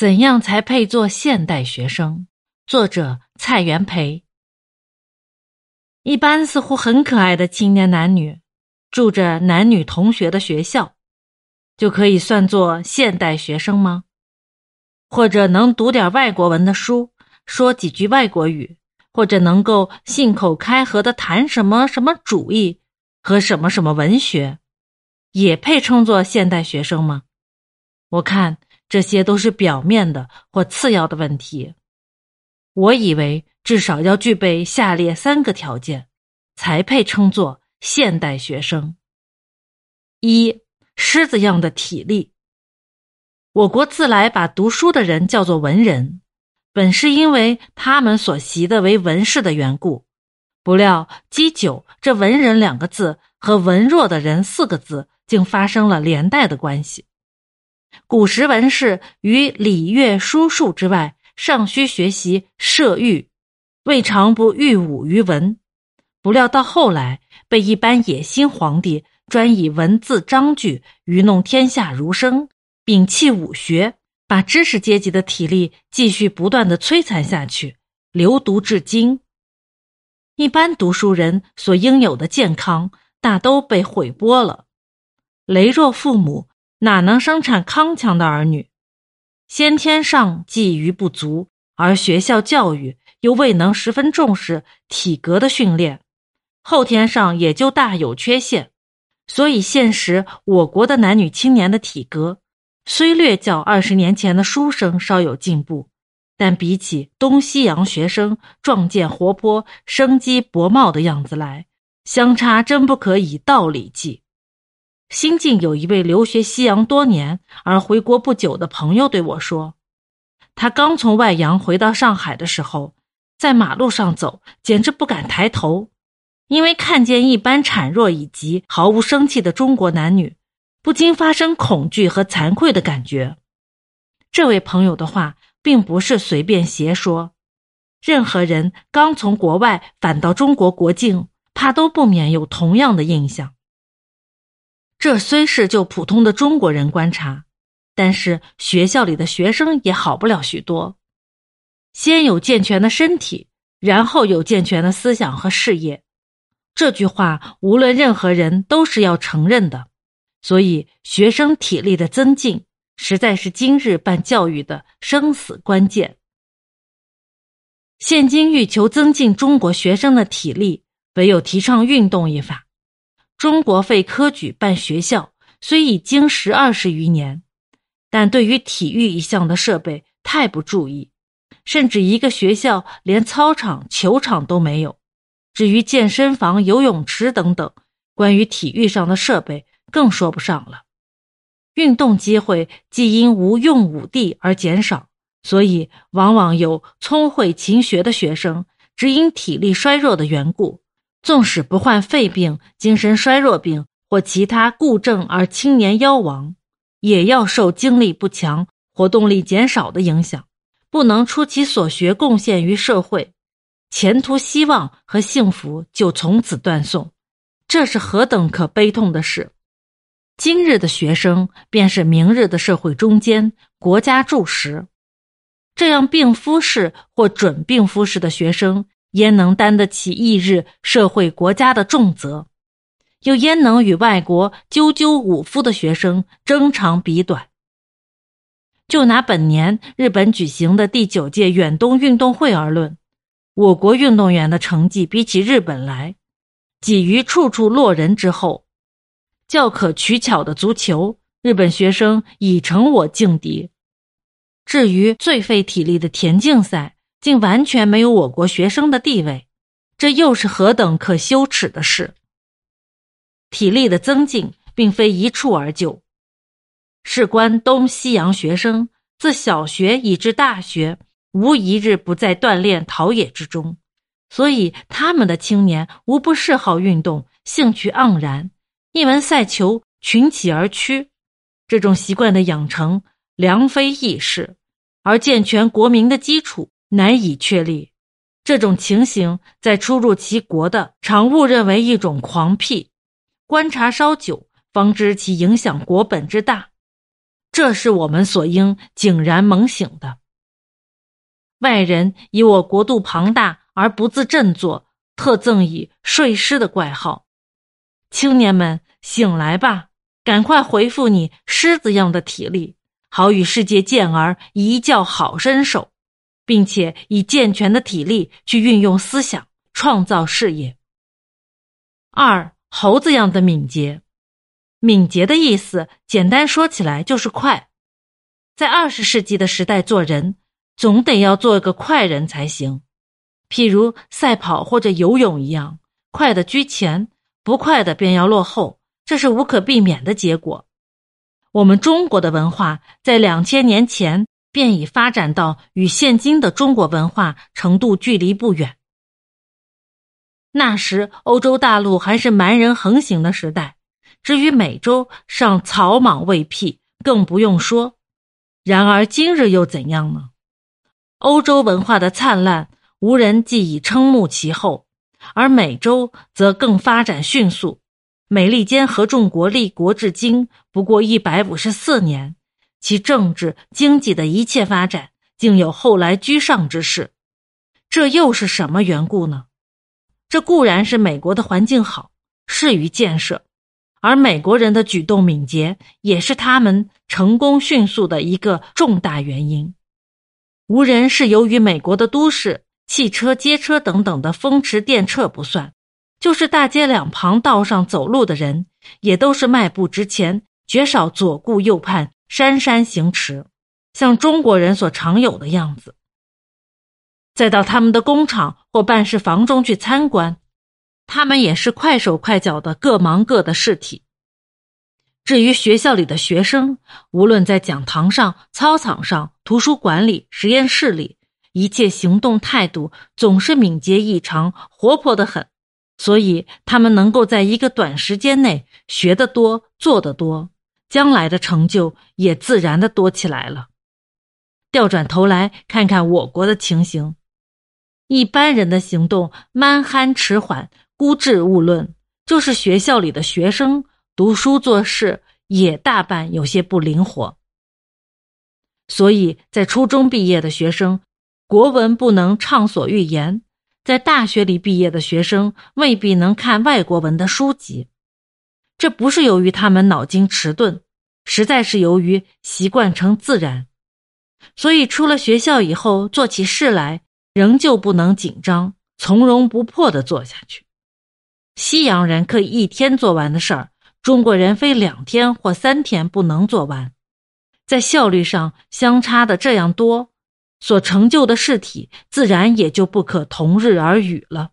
怎样才配做现代学生？作者蔡元培。一般似乎很可爱的青年男女，住着男女同学的学校，就可以算作现代学生吗？或者能读点外国文的书，说几句外国语，或者能够信口开河的谈什么什么主义和什么什么文学，也配称作现代学生吗？我看。这些都是表面的或次要的问题。我以为至少要具备下列三个条件，才配称作现代学生：一、狮子样的体力。我国自来把读书的人叫做文人，本是因为他们所习的为文士的缘故。不料积久，这“文人”两个字和“文弱的人”四个字竟发生了连带的关系。古时文士于礼乐书数之外，尚需学习射御，未尝不御武于文。不料到后来，被一般野心皇帝专以文字章句愚弄天下儒生，摒弃武学，把知识阶级的体力继续不断的摧残下去，流毒至今。一般读书人所应有的健康，大都被毁剥了。羸弱父母。哪能生产康强的儿女？先天上寄予不足，而学校教育又未能十分重视体格的训练，后天上也就大有缺陷。所以现实我国的男女青年的体格，虽略较二十年前的书生稍有进步，但比起东西洋学生壮健活泼、生机勃茂的样子来，相差真不可以道理计。新晋有一位留学西洋多年而回国不久的朋友对我说：“他刚从外洋回到上海的时候，在马路上走，简直不敢抬头，因为看见一般孱弱以及毫无生气的中国男女，不禁发生恐惧和惭愧的感觉。”这位朋友的话并不是随便邪说，任何人刚从国外返到中国国境，怕都不免有同样的印象。这虽是就普通的中国人观察，但是学校里的学生也好不了许多。先有健全的身体，然后有健全的思想和事业。这句话无论任何人都是要承认的。所以，学生体力的增进，实在是今日办教育的生死关键。现今欲求增进中国学生的体力，唯有提倡运动一法。中国废科举办学校，虽已经十二十余年，但对于体育一项的设备太不注意，甚至一个学校连操场、球场都没有。至于健身房、游泳池等等，关于体育上的设备更说不上了。运动机会既因无用武地而减少，所以往往有聪慧勤学的学生，只因体力衰弱的缘故。纵使不患肺病、精神衰弱病或其他故症而青年夭亡，也要受精力不强、活动力减少的影响，不能出其所学贡献于社会，前途希望和幸福就从此断送。这是何等可悲痛的事！今日的学生便是明日的社会中间、国家柱石。这样病夫式或准病夫式的学生。焉能担得起翌日社会国家的重责？又焉能与外国赳赳武夫的学生争长比短？就拿本年日本举行的第九届远东运动会而论，我国运动员的成绩比起日本来，几于处处落人之后。较可取巧的足球，日本学生已成我劲敌。至于最费体力的田径赛，竟完全没有我国学生的地位，这又是何等可羞耻的事！体力的增进并非一蹴而就，事关东西洋学生自小学以至大学，无一日不在锻炼陶冶之中，所以他们的青年无不嗜好运动，兴趣盎然，一闻赛球群起而趋。这种习惯的养成，良非易事，而健全国民的基础。难以确立，这种情形在初入其国的常误认为一种狂癖，观察稍久，方知其影响国本之大。这是我们所应井然猛醒的。外人以我国度庞大而不自振作，特赠以睡狮的怪号。青年们，醒来吧，赶快回复你狮子样的体力，好与世界健儿一较好身手，并且以健全的体力去运用思想，创造事业。二猴子样的敏捷，敏捷的意思，简单说起来就是快。在二十世纪的时代做人，总得要做个快人才行。譬如赛跑或者游泳一样，快的居前，不快的便要落后，这是无可避免的结果。我们中国的文化在两千年前便已发展到与现今的中国文化程度距离不远。那时，欧洲大陆还是蛮人横行的时代，至于美洲，尚草莽未辟，更不用说。然而今日又怎样呢？欧洲文化的灿烂，无人既已瞠目其后，而美洲则更发展迅速。美利坚合众国立国至今不过一百五十四年，其政治、经济的一切发展，竟有后来居上之势。这又是什么缘故呢？这固然是美国的环境好，适于建设，而美国人的举动敏捷，也是他们成功迅速的一个重大原因。无人是由于美国的都市、汽车、街车等等的风驰电掣不算，就是大街两旁道上走路的人，也都是迈步直前，绝少左顾右盼、姗姗行驰，像中国人所常有的样子。再到他们的工厂或办事房中去参观，他们也是快手快脚的，各忙各的事体。至于学校里的学生，无论在讲堂上、操场上、图书馆里、实验室里，一切行动态度总是敏捷异常、活泼的很，所以他们能够在一个短时间内学得多、做得多，将来的成就也自然的多起来了。调转头来看看我国的情形。一般人的行动蛮憨迟缓、孤稚勿论，就是学校里的学生读书做事也大半有些不灵活。所以在初中毕业的学生，国文不能畅所欲言；在大学里毕业的学生，未必能看外国文的书籍。这不是由于他们脑筋迟钝，实在是由于习惯成自然。所以出了学校以后，做起事来。仍旧不能紧张、从容不迫地做下去。西洋人可以一天做完的事儿，中国人非两天或三天不能做完，在效率上相差的这样多，所成就的事体自然也就不可同日而语了。